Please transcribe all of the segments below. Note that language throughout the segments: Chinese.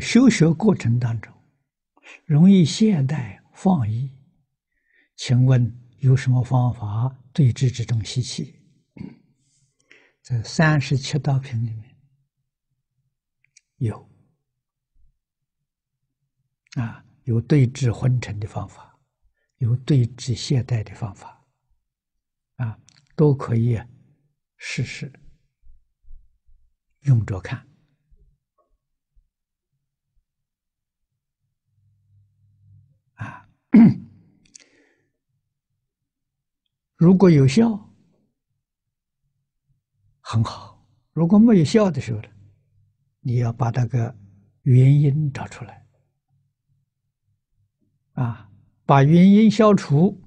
修学过程当中，容易懈怠放逸，请问有什么方法对治这种习气？在三十七道品里面有啊，有对治昏沉的方法，有对治懈怠的方法，啊，都可以试试用着看。如果有效，很好；如果没有效的时候呢，你要把那个原因找出来，啊，把原因消除，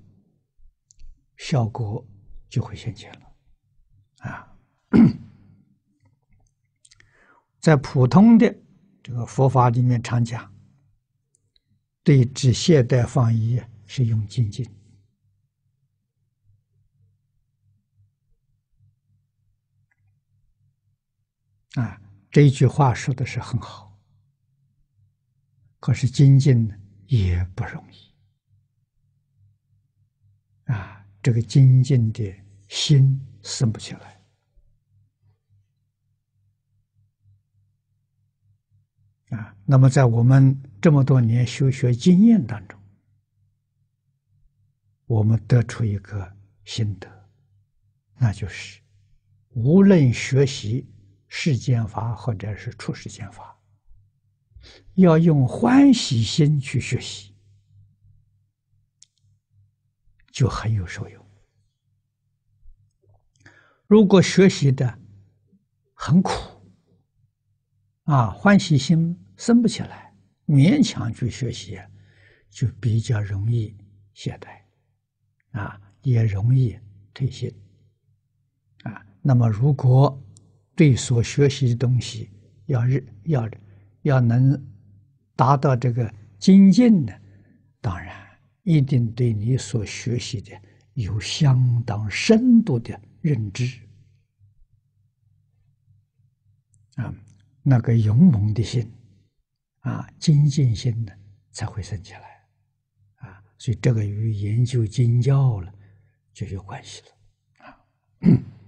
效果就会显现了，啊，在普通的这个佛法里面常讲，对治懈怠放逸是用精进。啊，这一句话说的是很好，可是精进呢也不容易。啊，这个精进的心生不起来。啊，那么在我们这么多年修学经验当中，我们得出一个心得，那就是无论学习。世间法或者是出世间法，要用欢喜心去学习，就很有受用。如果学习的很苦，啊，欢喜心生不起来，勉强去学习，就比较容易懈怠，啊，也容易退心，啊，那么如果。对所学习的东西要日要要能达到这个精进的，当然一定对你所学习的有相当深度的认知啊，那个勇猛的心啊，精进心呢才会升起来啊，所以这个与研究经教了就有关系了啊。